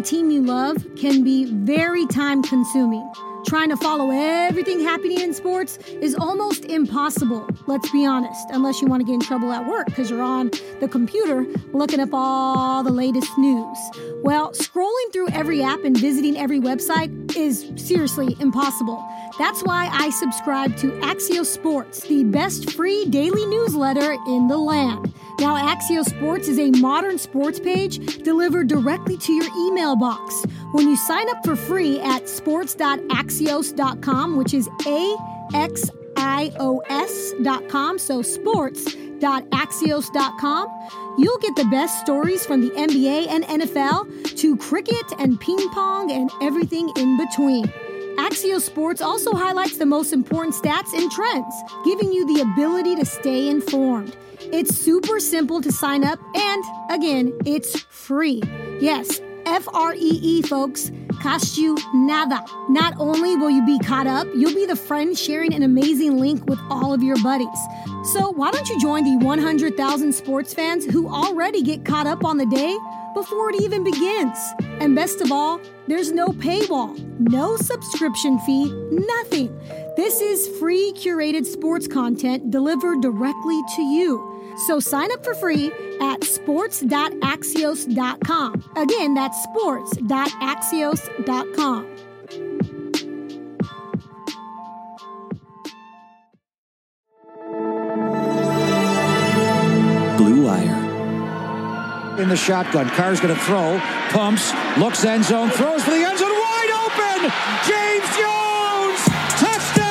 A team you love can be very time consuming. Trying to follow everything happening in sports is almost impossible, let's be honest, unless you want to get in trouble at work because you're on the computer looking up all the latest news. Well, scrolling through every app and visiting every website is seriously impossible. That's why I subscribe to Axios Sports, the best free daily newsletter in the land. Now, Axios Sports is a modern sports page delivered directly to your email box. When you sign up for free at sports.axios.com, which is A X I O S.com, so sports.axios.com, you'll get the best stories from the NBA and NFL to cricket and ping pong and everything in between. Axios Sports also highlights the most important stats and trends, giving you the ability to stay informed. It's super simple to sign up, and again, it's free. Yes, F R E E, folks, cost you nada. Not only will you be caught up, you'll be the friend sharing an amazing link with all of your buddies. So, why don't you join the 100,000 sports fans who already get caught up on the day before it even begins? And best of all, there's no paywall, no subscription fee, nothing. This is free curated sports content delivered directly to you. So sign up for free at sports.axios.com. Again, that's sports.axios.com. In the shotgun, Carr's going to throw, pumps, looks end zone, throws for the end zone, wide open! James Jones! Touchdown!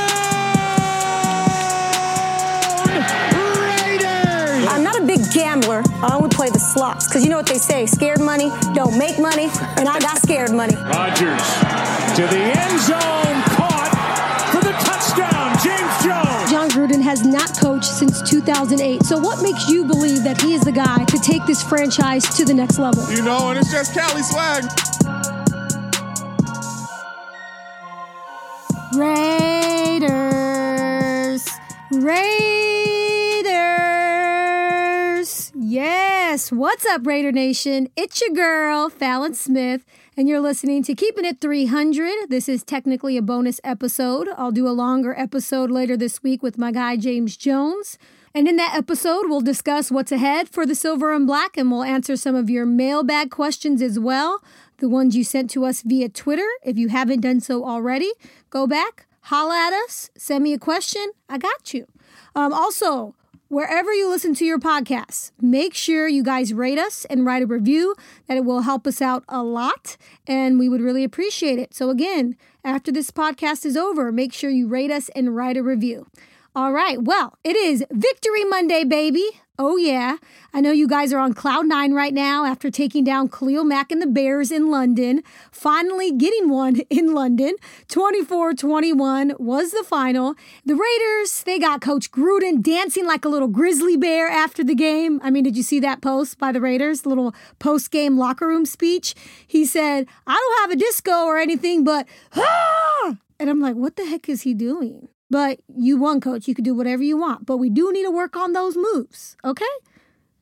Raiders! I'm not a big gambler. I only play the slots because you know what they say: scared money don't make money, and I got scared money. Rodgers to the end zone, James Jones. Jon Gruden has not coached since 2008. So, what makes you believe that he is the guy to take this franchise to the next level? You know, and it's just Cali swag. Raiders. Raiders. Yes. What's up, Raider Nation? It's your girl, Fallon Smith, and you're listening to Keeping It 300. This is technically a bonus episode. I'll do a longer episode later this week with my guy, James Jones. And in that episode, we'll discuss what's ahead for the Silver and Black, and we'll answer some of your mailbag questions as well, the ones you sent to us via Twitter. If you haven't done so already, go back, holla at us, send me a question. I got you. Um, also, wherever you listen to your podcasts, make sure you guys rate us and write a review. That it will help us out a lot, and we would really appreciate it. So again, after this podcast is over, make sure you rate us and write a review. All right. Well, it is Victory Monday, baby. Oh, yeah. I know you guys are on cloud nine right now after taking down Khalil Mack and the Bears in London. Finally getting one in London. 24 21 was the final. The Raiders, they got Coach Gruden dancing like a little grizzly bear after the game. I mean, did you see that post by the Raiders? The little post game locker room speech? He said, I don't have a disco or anything, but ah! And I'm like, what the heck is he doing? But you won, coach. You can do whatever you want. But we do need to work on those moves, okay?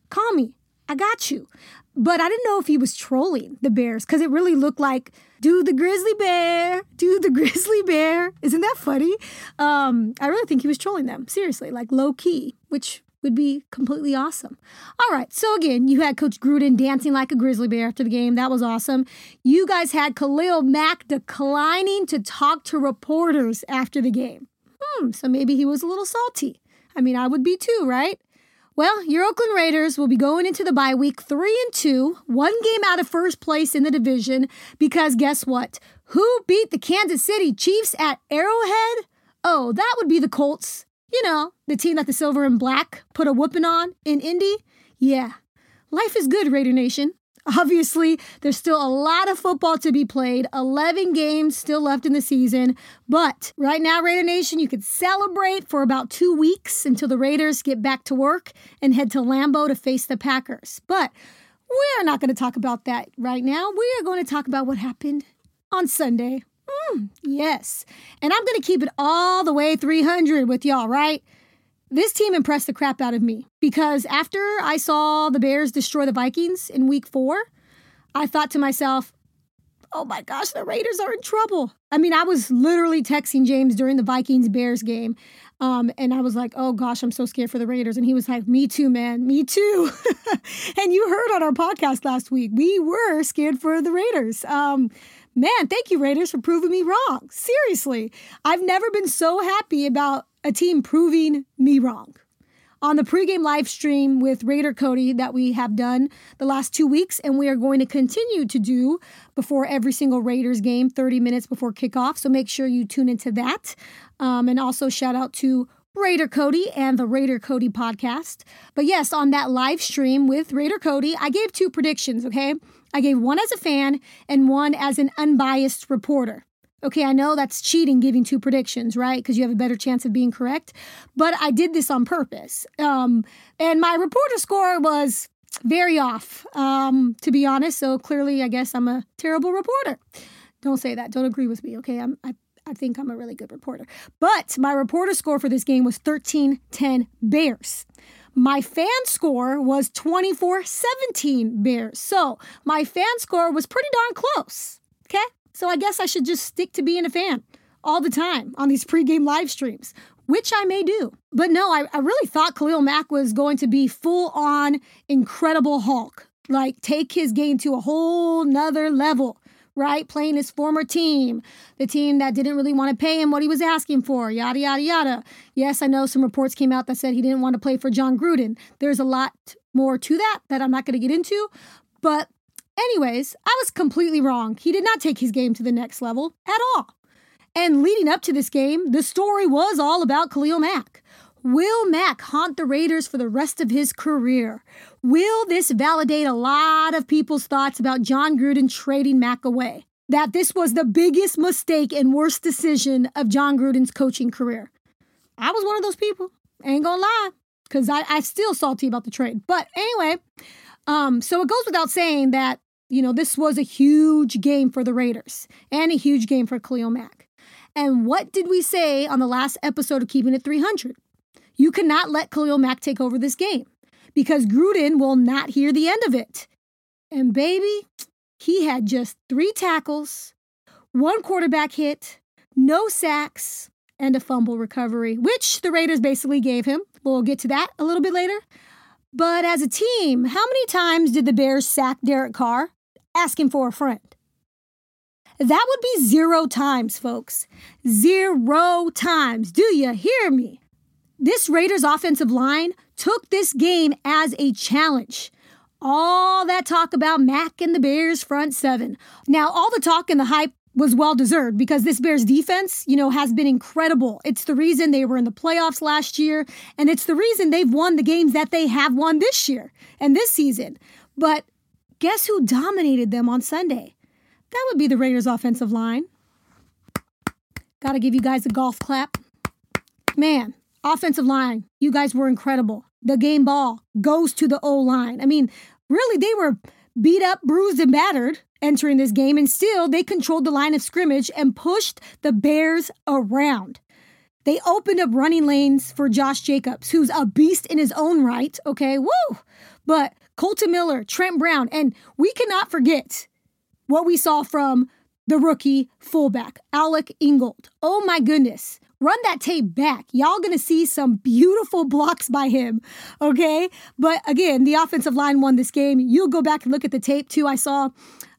Call me. I got you. But I didn't know if he was trolling the Bears because it really looked like, do the grizzly bear, do the grizzly bear. Isn't that funny? Um, I really think he was trolling them, seriously, like low key, which would be completely awesome. All right, so again, you had Coach Gruden dancing like a grizzly bear after the game. That was awesome. You guys had Khalil Mack declining to talk to reporters after the game. Hmm, so maybe he was a little salty. I mean, I would be too, right? Well, your Oakland Raiders will be going into the bye week three and two, one game out of first place in the division. Because guess what? Who beat the Kansas City Chiefs at Arrowhead? Oh, that would be the Colts. You know, the team that the silver and black put a whooping on in Indy. Yeah, life is good, Raider Nation. Obviously, there's still a lot of football to be played, 11 games still left in the season. But right now, Raider Nation, you could celebrate for about two weeks until the Raiders get back to work and head to Lambeau to face the Packers. But we're not going to talk about that right now. We are going to talk about what happened on Sunday. Mm, yes. And I'm going to keep it all the way 300 with y'all, right? This team impressed the crap out of me because after I saw the Bears destroy the Vikings in week four, I thought to myself, oh my gosh, the Raiders are in trouble. I mean, I was literally texting James during the Vikings Bears game. Um, and I was like, oh gosh, I'm so scared for the Raiders. And he was like, me too, man, me too. and you heard on our podcast last week, we were scared for the Raiders. Um, man, thank you, Raiders, for proving me wrong. Seriously, I've never been so happy about a team proving me wrong. On the pregame live stream with Raider Cody that we have done the last two weeks, and we are going to continue to do before every single Raiders game, 30 minutes before kickoff. So make sure you tune into that. Um, and also shout out to Raider Cody and the Raider Cody podcast. But yes, on that live stream with Raider Cody, I gave two predictions, okay? I gave one as a fan and one as an unbiased reporter. Okay, I know that's cheating giving two predictions, right? Because you have a better chance of being correct. But I did this on purpose. Um, and my reporter score was very off, um, to be honest. So clearly, I guess I'm a terrible reporter. Don't say that. Don't agree with me, okay? I'm, I, I think I'm a really good reporter. But my reporter score for this game was 13 10 Bears. My fan score was 24 17 Bears. So my fan score was pretty darn close. Okay. So I guess I should just stick to being a fan all the time on these pregame live streams, which I may do. But no, I, I really thought Khalil Mack was going to be full on incredible Hulk, like take his game to a whole nother level right? Playing his former team, the team that didn't really want to pay him what he was asking for, yada, yada, yada. Yes, I know some reports came out that said he didn't want to play for Jon Gruden. There's a lot more to that that I'm not going to get into. But, anyways, I was completely wrong. He did not take his game to the next level at all. And leading up to this game, the story was all about Khalil Mack. Will Mack haunt the Raiders for the rest of his career? Will this validate a lot of people's thoughts about Jon Gruden trading Mack away? That this was the biggest mistake and worst decision of Jon Gruden's coaching career. I was one of those people. Ain't gonna lie, because I, I still salty about the trade. But anyway, um, so it goes without saying that, you know, this was a huge game for the Raiders and a huge game for Khalil Mack. And what did we say on the last episode of Keeping It 300? You cannot let Khalil Mack take over this game because Gruden will not hear the end of it. And baby, he had just three tackles, one quarterback hit, no sacks, and a fumble recovery, which the Raiders basically gave him. We'll get to that a little bit later. But as a team, how many times did the Bears sack Derek Carr asking for a friend? That would be zero times, folks. Zero times. Do you hear me? This Raiders offensive line took this game as a challenge. All that talk about Mack and the Bears front seven. Now, all the talk and the hype was well deserved because this Bears defense, you know, has been incredible. It's the reason they were in the playoffs last year, and it's the reason they've won the games that they have won this year and this season. But guess who dominated them on Sunday? That would be the Raiders offensive line. Got to give you guys a golf clap. Man, Offensive line, you guys were incredible. The game ball goes to the O line. I mean, really, they were beat up, bruised, and battered entering this game, and still they controlled the line of scrimmage and pushed the Bears around. They opened up running lanes for Josh Jacobs, who's a beast in his own right. Okay, woo! But Kolton Miller, Trent Brown, and we cannot forget what we saw from the rookie fullback, Alec Ingold. Oh my goodness. Run that tape back. Y'all gonna see some beautiful blocks by him. Okay. But again, the offensive line won this game. You'll go back and look at the tape too. I saw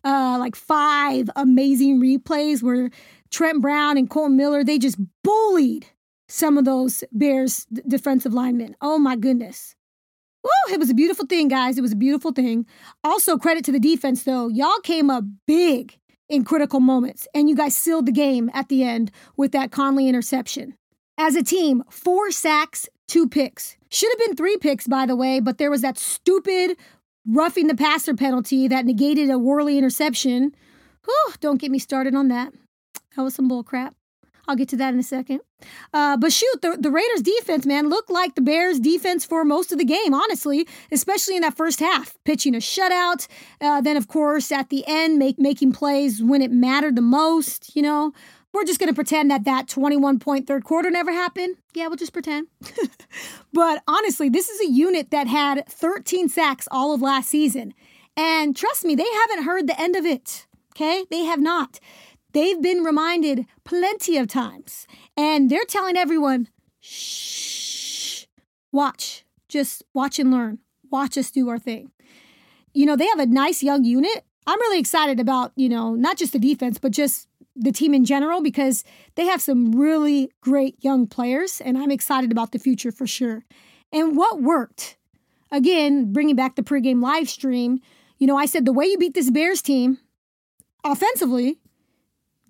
uh, like five amazing replays where Trent Brown and Cole Miller, they just bullied some of those Bears defensive linemen. Oh my goodness. Woo, it was a beautiful thing, guys. It was a beautiful thing. Also, credit to the defense, though. Y'all came up big in critical moments, and you guys sealed the game at the end with that Conley interception. As a team, four sacks, two picks. Should have been three picks, by the way, but there was that stupid roughing the passer penalty that negated a Worley interception. Whew, don't get me started on that. That was some bull crap. I'll get to that in a second. Uh, but shoot, the, the Raiders defense, man, looked like the Bears defense for most of the game, honestly, especially in that first half. Pitching a shutout. Uh, then, of course, at the end, make, making plays when it mattered the most, you know. We're just going to pretend that that 21 point third quarter never happened. Yeah, we'll just pretend. but honestly, this is a unit that had 13 sacks all of last season. And trust me, they haven't heard the end of it. Okay? They have not. They've been reminded plenty of times. And they're telling everyone, shh, watch, just watch and learn. Watch us do our thing. You know, they have a nice young unit. I'm really excited about, you know, not just the defense, but just the team in general because they have some really great young players, and I'm excited about the future for sure. And what worked? Again, bringing back the pregame live stream, you know, I said the way you beat this Bears team offensively,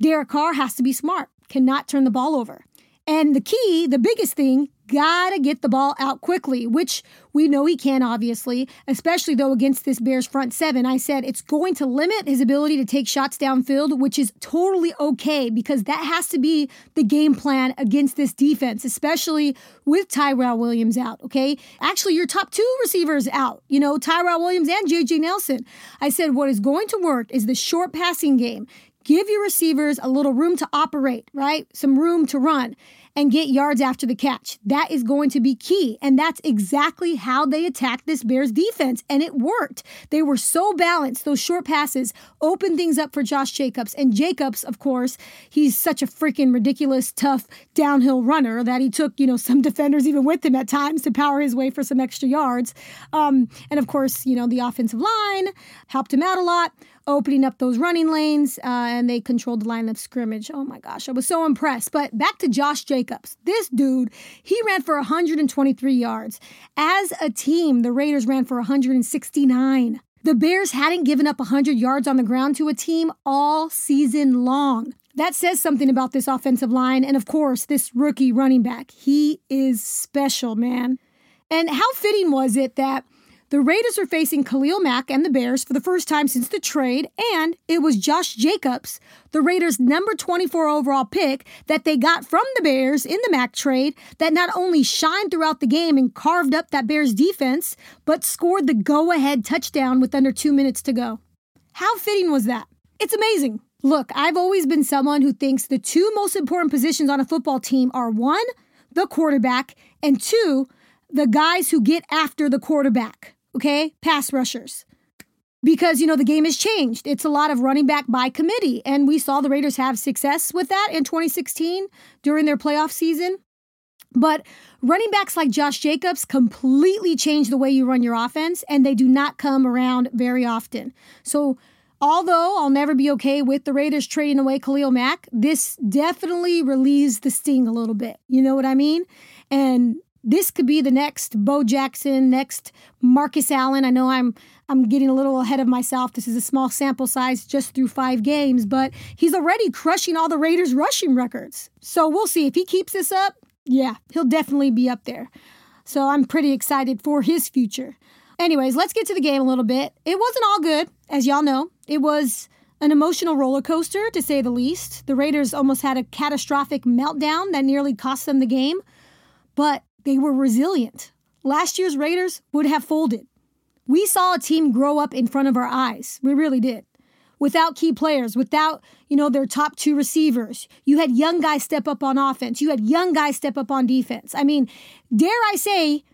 Derek Carr has to be smart, cannot turn the ball over. And the key, the biggest thing, gotta get the ball out quickly, which we know he can, obviously, especially though against this Bears front seven. I said it's going to limit his ability to take shots downfield, which is totally okay because that has to be the game plan against this defense, especially with Tyrell Williams out, okay? Actually, your top two receivers out, you know, Tyrell Williams and JJ Nelson. I said what is going to work is the short passing game. Give your receivers a little room to operate, right? Some room to run and get yards after the catch. That is going to be key. And that's exactly how they attacked this Bears defense. And it worked. They were so balanced. Those short passes opened things up for Josh Jacobs. And Jacobs, of course, he's such a freaking ridiculous, tough downhill runner that he took, you know, some defenders even with him at times to power his way for some extra yards. Um, and of course, you know, the offensive line helped him out a lot opening up those running lanes, uh, and they controlled the line of scrimmage. Oh my gosh, I was so impressed. But back to Josh Jacobs. This dude, he ran for 123 yards. As a team, the Raiders ran for 169. The Bears hadn't given up 100 yards on the ground to a team all season long. That says something about this offensive line. And of course, this rookie running back. He is special, man. And how fitting was it that the Raiders are facing Khalil Mack and the Bears for the first time since the trade, and it was Josh Jacobs, the Raiders' number 24 overall pick that they got from the Bears in the Mack trade, that not only shined throughout the game and carved up that Bears defense, but scored the go ahead touchdown with under two minutes to go. How fitting was that? It's amazing. Look, I've always been someone who thinks the two most important positions on a football team are one, the quarterback, and two, the guys who get after the quarterback okay? Pass rushers. Because, you know, the game has changed. It's a lot of running back by committee. And we saw the Raiders have success with that in 2016 during their playoff season. But running backs like Josh Jacobs completely change the way you run your offense, and they do not come around very often. So, although I'll never be okay with the Raiders trading away Khalil Mack, this definitely relieves the sting a little bit. You know what I mean? And this could be the next Bo Jackson, next Marcus Allen. I know I'm I'm getting a little ahead of myself. This is a small sample size just through 5 games, but he's already crushing all the Raiders rushing records. So we'll see if he keeps this up. Yeah, he'll definitely be up there. So I'm pretty excited for his future. Anyways, let's get to the game a little bit. It wasn't all good, as y'all know. It was an emotional roller coaster, to say the least. The Raiders almost had a catastrophic meltdown that nearly cost them the game. But they were resilient. Last year's Raiders would have folded. We saw a team grow up in front of our eyes. We really did. Without key players, without, you know, their top two receivers. You had young guys step up on offense. You had young guys step up on defense. I mean, dare I say,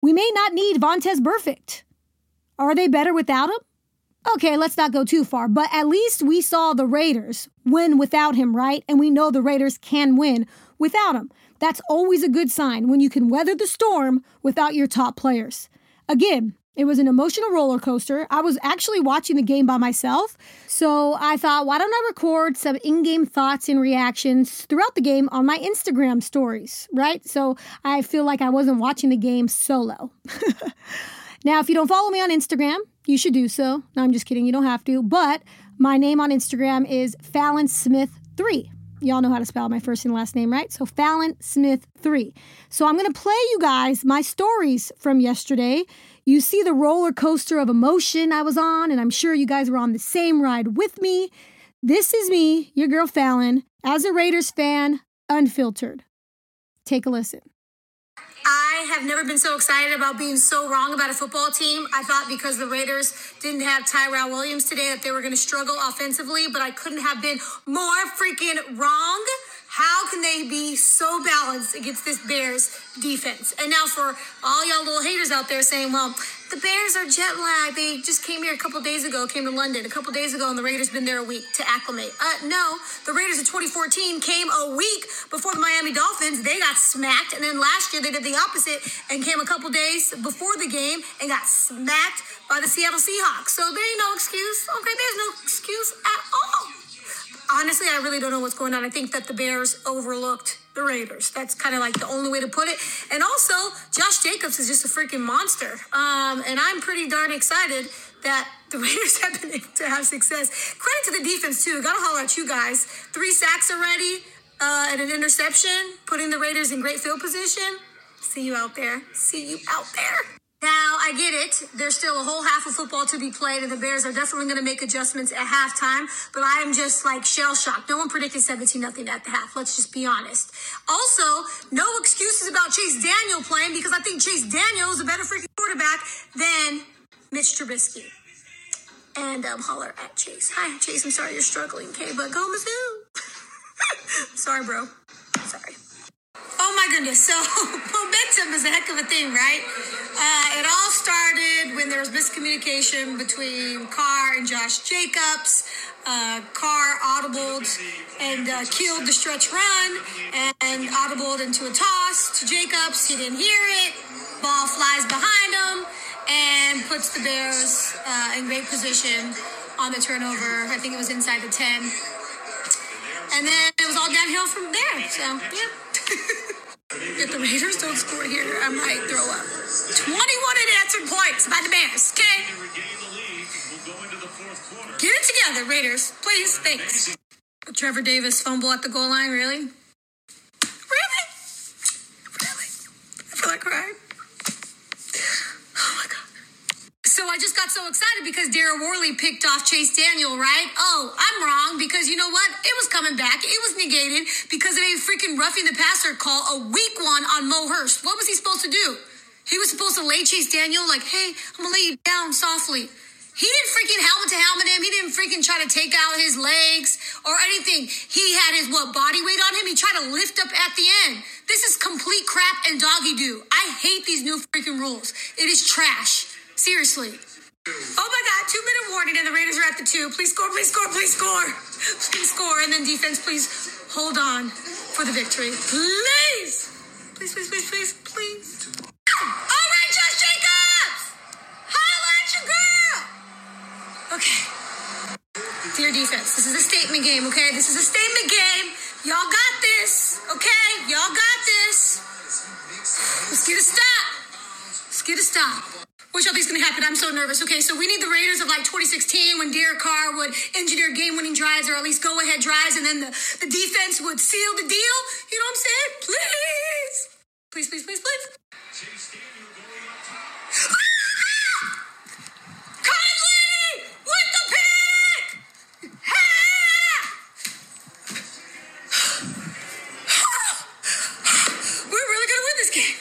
we may not need Vontaze Burfict. Are they better without him? Okay, let's not go too far, but at least we saw the Raiders win without him, right? And we know the Raiders can win without him. That's always a good sign when you can weather the storm without your top players. Again, It was an emotional roller coaster. I was actually watching the game by myself. So I thought, why don't I record some in game thoughts and reactions throughout the game on my Instagram stories, right? So I feel like I wasn't watching the game solo. now, if you don't follow me on Instagram, you should do so. No, I'm just kidding. You don't have to. But my name on Instagram is Fallon Smith 3. Y'all know how to spell my first and last name, right? So Fallon Smith 3. So I'm going to play you guys my stories from yesterday. You see the roller coaster of emotion I was on, and I'm sure you guys were on the same ride with me. This is me, your girl Fallon, as a Raiders fan, unfiltered. Take a listen. I have never been so excited about being so wrong about a football team. I thought because the Raiders didn't have Tyrell Williams today that they were going to struggle offensively, but I couldn't have been more freaking wrong. How can they be so balanced against this Bears defense? And now for all y'all little haters out there saying, well, the Bears are jet lagged. They just came here a couple days ago, came to London a couple days ago, and the Raiders been there a week to acclimate. Uh, no, the Raiders in 2014 came a week before the Miami Dolphins. They got smacked, and then last year they did the opposite and came a couple days before the game and got smacked by the Seattle Seahawks. So there ain't no excuse. Okay, there's no excuse at all honestly, I really don't know what's going on. I think that the Bears overlooked the Raiders. That's kind of like the only way to put it. And also, Josh Jacobs is just a freaking monster. Um, and I'm pretty darn excited that the Raiders have been able to have success. Credit to the defense, too. Gotta holler at you guys. Three sacks already uh, and an interception, putting the Raiders in great field position. See you out there. See you out there. Now, I get it. There's still a whole half of football to be played, and the Bears are definitely going to make adjustments at halftime. But I am just like shell shocked. No one predicted 17 nothing at the half. Let's just be honest. Also, no excuses about Chase Daniel playing because I think Chase Daniel is a better freaking quarterback than Mitch Trubisky. And um, holler at Chase. Hi, Chase. I'm sorry you're struggling. Okay, but go Mizzou. sorry, bro. Oh my goodness. So momentum is a heck of a thing, right? Uh, it all started when there was miscommunication between Carr and Josh Jacobs. Uh, Carr audibled and uh, killed the stretch run and audibled into a toss to Jacobs. He didn't hear it. Ball flies behind him and puts the Bears uh, in great position on the turnover. I think it was inside the 10. And then it was all downhill from there. So, yeah. If the Raiders don't score here, I might throw up. 21 unanswered points by the Bears, okay? Get it together, Raiders. Please, thanks. Trevor Davis fumble at the goal line, really? Really? Really? I feel like crying. Oh my God. So I just got so excited because Daryl Worley picked off Chase Daniel, right? Oh, I'm wrong because you know what? It was coming back. It was negated because of a freaking roughing the passer call, a weak one on Mo Hurst. What was he supposed to do? He was supposed to lay Chase Daniel like, hey, I'm gonna lay you down softly. He didn't freaking helmet to helmet him. He didn't freaking try to take out his legs or anything. He had his what body weight on him. He tried to lift up at the end. This is complete crap and doggy do. I hate these new freaking rules. It is trash. Seriously. Oh my God, two minute warning, and the Raiders are at the two. Please score, please score, please score. Please score, and then defense, please hold on for the victory. Please. Please, please, please, please, please. All right, Josh Jacobs! Holla at your girl! Okay. Dear defense, this is a statement game, okay? This is a statement game. Y'all got this, okay? Y'all got this. Let's get a stop. Let's get a stop. Which y'all think's gonna happen? I'm so nervous. Okay, so we need the Raiders of like 2016 when Derek Carr would engineer game-winning drives or at least go-ahead drives, and then the, the defense would seal the deal. You know what I'm saying? Please, please, please, please, please. Conley with the pick. We're really gonna win this game.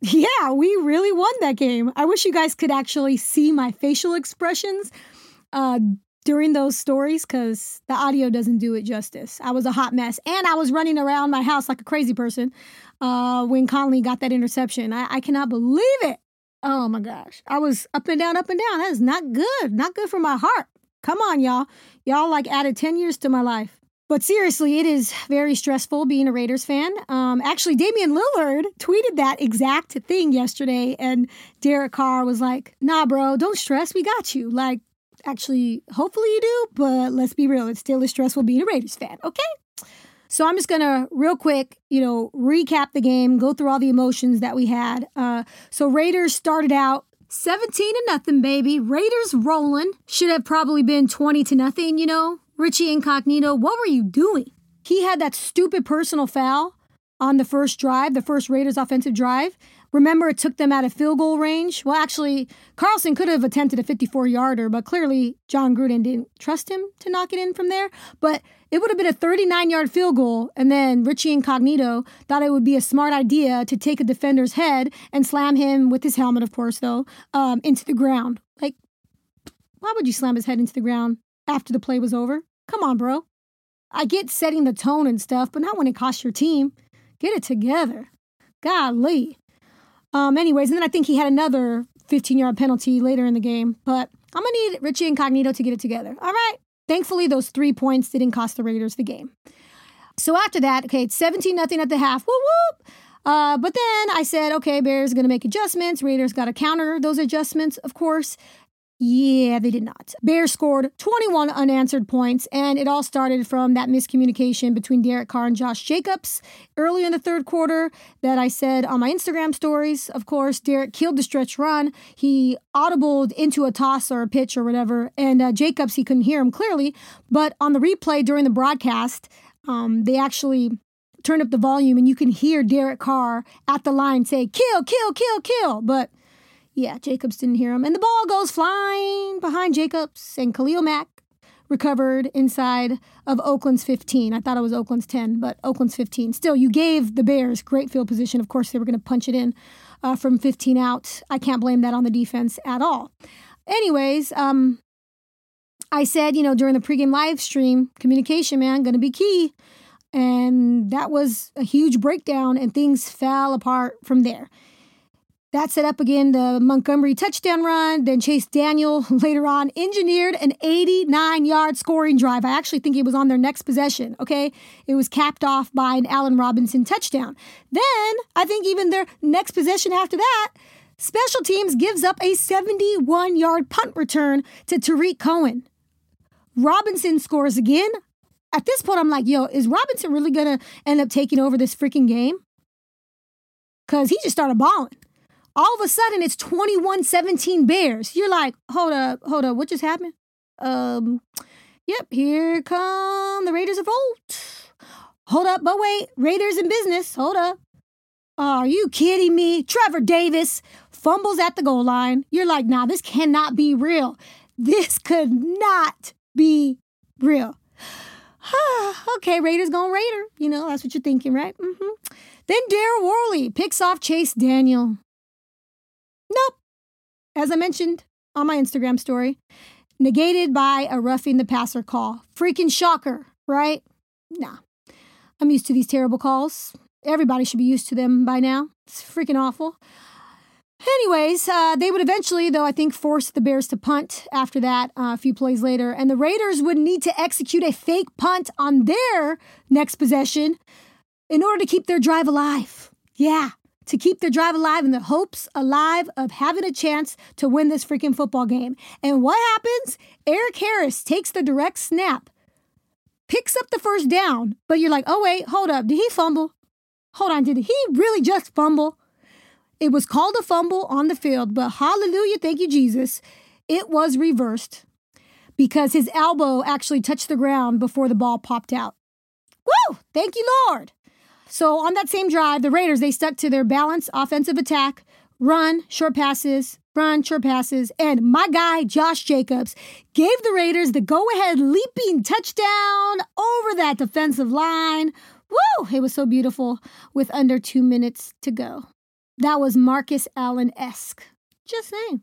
Yeah, we really won that game. I wish you guys could actually see my facial expressions uh, during those stories because the audio doesn't do it justice. I was a hot mess. And I was running around my house like a crazy person uh, when Conley got that interception. I, I cannot believe it. Oh my gosh. I was up and down, up and down. That is not good. Not good for my heart. Come on, y'all. Y'all like added 10 years to my life. But seriously, it is very stressful being a Raiders fan. Um, actually, Damian Lillard tweeted that exact thing yesterday, and Derek Carr was like, nah, bro, don't stress. We got you. Like, actually, hopefully you do, but let's be real. It's still as stressful being a Raiders fan, okay? So I'm just gonna real quick, you know, recap the game, go through all the emotions that we had. Uh, so Raiders started out 17 to nothing, baby. Raiders rolling. Should have probably been 20 to nothing, you know. Richie Incognito, what were you doing? He had that stupid personal foul on the first drive, the first Raiders offensive drive. Remember, it took them out of field goal range. Well, actually, Carlson could have attempted a 54 yarder, but clearly Jon Gruden didn't trust him to knock it in from there. But it would have been a 39 yard field goal, and then Richie Incognito thought it would be a smart idea to take a defender's head and slam him with his helmet, of course, though, um, into the ground. Like, why would you slam his head into the ground after the play was over? Come on, bro. I get setting the tone and stuff, but not when it costs your team. Get it together. Golly. Um, anyways, and then I think he had another 15 yard penalty later in the game. But I'm going to need Richie Incognito to get it together. All right. Thankfully, those three points didn't cost the Raiders the game. So after that, okay, it's 17 nothing at the half. Whoop whoop. Uh, but then I said, okay, Bears are going to make adjustments. Raiders got to counter those adjustments, of course. Yeah, they did not. Bears scored 21 unanswered points, and it all started from that miscommunication between Derek Carr and Josh Jacobs early in the third quarter that I said on my Instagram stories. Of course, Derek killed the stretch run. He audibled into a toss or a pitch or whatever, and uh, Jacobs, he couldn't hear him clearly. But on the replay during the broadcast, um, they actually turned up the volume, and you can hear Derek Carr at the line say, kill, kill, kill, kill. But yeah, Jacobs didn't hear him. And the ball goes flying behind Jacobs, and Khalil Mack recovered inside of Oakland's 15. I thought it was Oakland's 10, but Oakland's 15. Still, you gave the Bears great field position. Of course, they were going to punch it in uh, from 15 out. I can't blame that on the defense at all. Anyways, um, I said, you know, during the pregame live stream, communication, man, going to be key. And that was a huge breakdown, and things fell apart from there. That set up again the Montgomery touchdown run. Then Chase Daniel later on engineered an 89 yard scoring drive. I actually think it was on their next possession. Okay. It was capped off by an Allen Robinson touchdown. Then I think even their next possession after that, special teams gives up a 71 yard punt return to Tarik Cohen. Robinson scores again. At this point, I'm like, yo, is Robinson really going to end up taking over this freaking game? Because he just started balling all of a sudden it's 21-17 Bears. You're like, hold up, hold up, what just happened? Um, yep, here come the Raiders of old. Hold up, but wait, Raiders in business. Hold up. Are you kidding me? Trevor Davis fumbles at the goal line. You're like, nah, this cannot be real. This could not be real. okay, Raiders going Raider. You know, that's what you're thinking, right? Mm-hmm. Then Daryl Worley picks off Chase Daniel. Nope. As I mentioned on my Instagram story, negated by a roughing the passer call. Freaking shocker, right? Nah. I'm used to these terrible calls. Everybody should be used to them by now. It's freaking awful. Anyways, uh, they would eventually, though, I think, force the Bears to punt after that uh, a few plays later. And the Raiders would need to execute a fake punt on their next possession in order to keep their drive alive. Yeah, to keep their drive alive and the hopes alive of having a chance to win this freaking football game. And what happens? Erik Harris takes the direct snap, picks up the first down, but you're like, oh, wait, hold up. Did he fumble? Hold on, did he really just fumble? It was called a fumble on the field, but hallelujah, thank you, Jesus. It was reversed because his elbow actually touched the ground before the ball popped out. Woo! Thank you, Lord. So on that same drive, the Raiders they stuck to their balanced offensive attack, run, short passes, run, short passes, and my guy Josh Jacobs gave the Raiders the go-ahead leaping touchdown over that defensive line. Woo! It was so beautiful with under 2 minutes to go. That was Marcus Allen-esque. Just saying.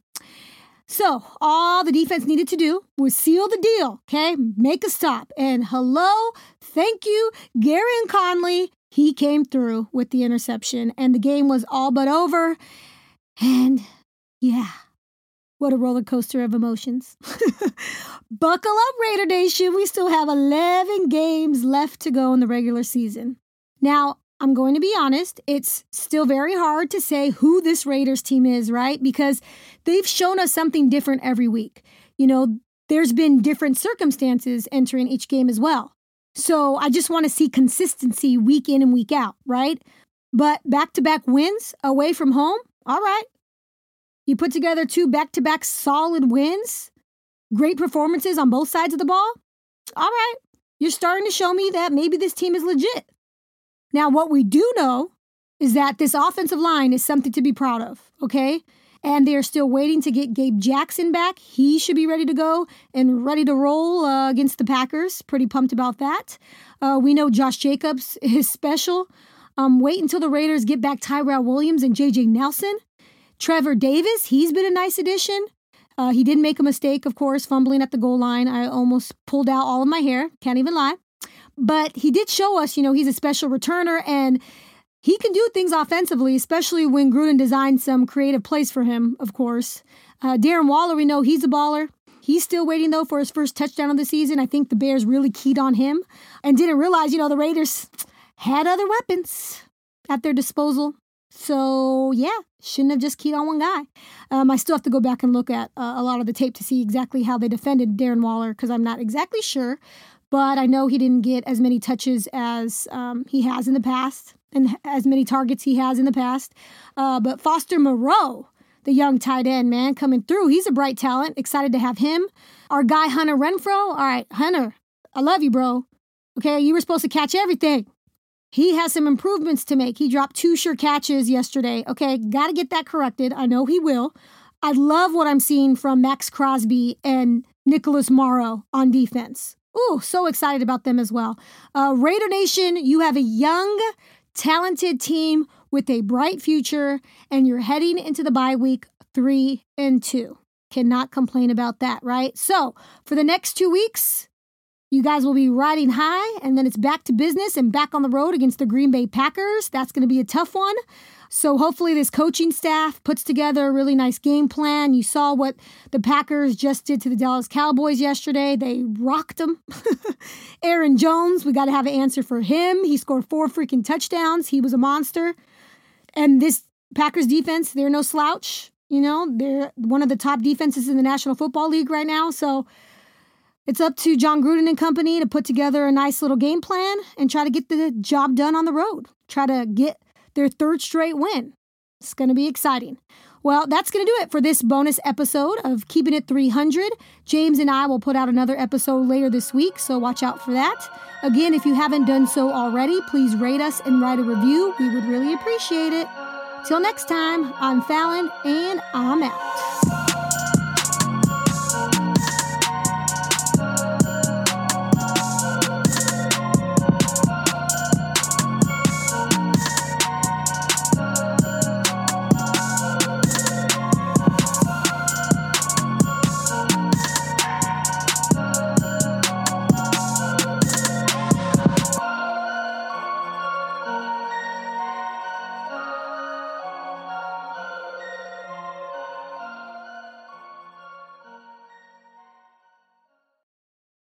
So, all the defense needed to do was seal the deal, okay? Make a stop. And hello, thank you, Gareon Conley he came through with the interception, and the game was all but over. And yeah, What a roller coaster of emotions. Buckle up, Raider Nation. We still have 11 games left to go in the regular season. Now, I'm going to be honest, it's still very hard to say who this Raiders team is, right? Because they've shown us something different every week. You know, there's been different circumstances entering each game as well. So I just want to see consistency week in and week out, right? But back to back wins away from home, all right. You put together two back to back solid wins, great performances on both sides of the ball, all right. You're starting to show me that maybe this team is legit. Now, what we do know is that this offensive line is something to be proud of, okay? And they're still waiting to get Gabe Jackson back. He should be ready to go and ready to roll uh, against the Packers. Pretty pumped about that. Uh, we know Josh Jacobs is special. Um, wait until the Raiders get back Tyrell Williams and JJ Nelson. Trevor Davis, he's been a nice addition. Uh, he did make a mistake, of course, fumbling at the goal line. I almost pulled out all of my hair. Can't even lie. But he did show us, you know, he's a special returner and he can do things offensively, especially when Gruden designed some creative plays for him, of course. Uh, Darren Waller, we know he's a baller. He's still waiting, though, for his first touchdown of the season. I think the Bears really keyed on him and didn't realize, you know, the Raiders had other weapons at their disposal. So, yeah, shouldn't have just keyed on one guy. Um, I still have to go back and look at uh, a lot of the tape to see exactly how they defended Darren Waller because I'm not exactly sure but I know he didn't get as many touches as um, he has in the past and as many targets he has in the past. Uh, but Foster Moreau, the young tight end, man, coming through, he's a bright talent. Excited to have him. Our guy, Hunter Renfrow. All right, Hunter, I love you, bro. Okay, you were supposed to catch everything. He has some improvements to make. He dropped two sure catches yesterday. Okay, got to get that corrected. I know he will. I love what I'm seeing from Maxx Crosby and Nicholas Morrow on defense. Ooh, so excited about them as well. Uh, Raider Nation, you have a young, talented team with a bright future, and you're heading into the bye week three and two. Cannot complain about that, right? So, for the next two weeks, you guys will be riding high, and then it's back to business and back on the road against the Green Bay Packers. That's going to be a tough one. So hopefully, this coaching staff puts together a really nice game plan. You saw what the Packers just did to the Dallas Cowboys yesterday. They rocked them. Aaron Jones, we got to have an answer for him. He scored four freaking touchdowns. He was a monster. And this Packers defense, they're no slouch. You know, they're one of the top defenses in the National Football League right now. So it's up to Jon Gruden and company to put together a nice little game plan and try to get the job done on the road. Try to get their third straight win. It's going to be exciting. Well, that's going to do it for this bonus episode of Keeping It 300. James and I will put out another episode later this week, so watch out for that. Again, if you haven't done so already, please rate us and write a review. We would really appreciate it. Till next time, I'm Fallon, and I'm out.